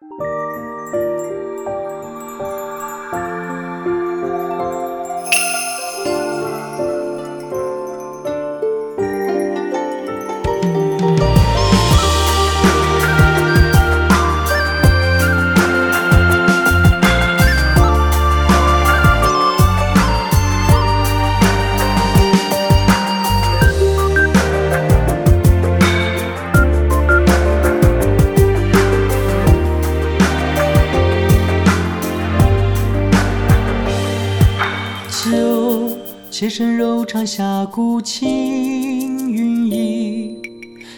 酒，且身柔肠下骨轻云逸；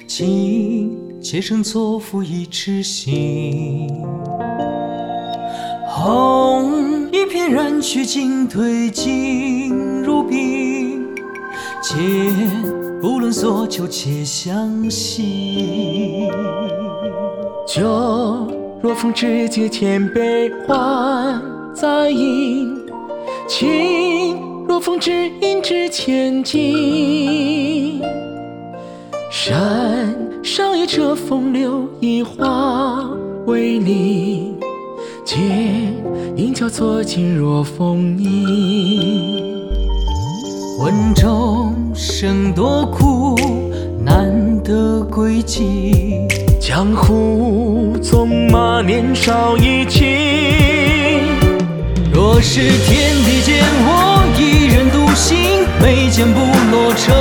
情，妾身错付一痴心。红，一片染去进退尽如冰；剑，不论所求且相惜。酒若逢知己千杯换再饮，情风至音至千金。山上一车风流一花为邻，剑影交错尽若风影。问众生多苦，难得归期。江湖纵马年少意气，若是天地间我，眉间不落愁。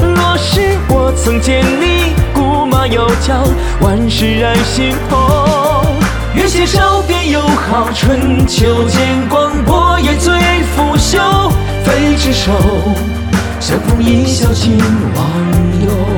若是我曾见你古马游缰，万事染心头。愿携手便友好，春秋见光波也醉腐朽。非执手，相逢一笑尽忘忧。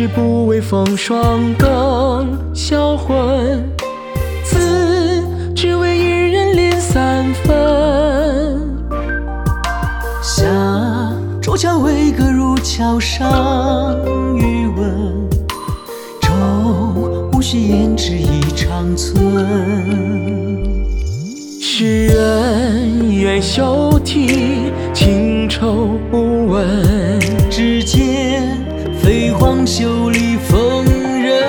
是不为风霜更销魂，此只为一人恋三分。下舟桥为歌入桥上余温，舟无需胭脂一长存。世人愿休啼，情愁不闻。袖里风人。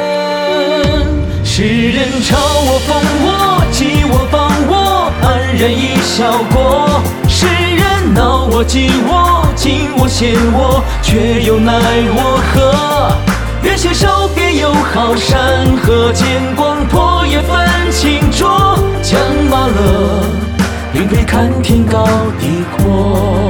世人嘲我讽我，讥我谤我，安然一笑过。世人恼我嫉我，敬我羡我，却又奈我何？愿携手便友好，山河见光破也分清浊。将马勒，并非看天高地阔。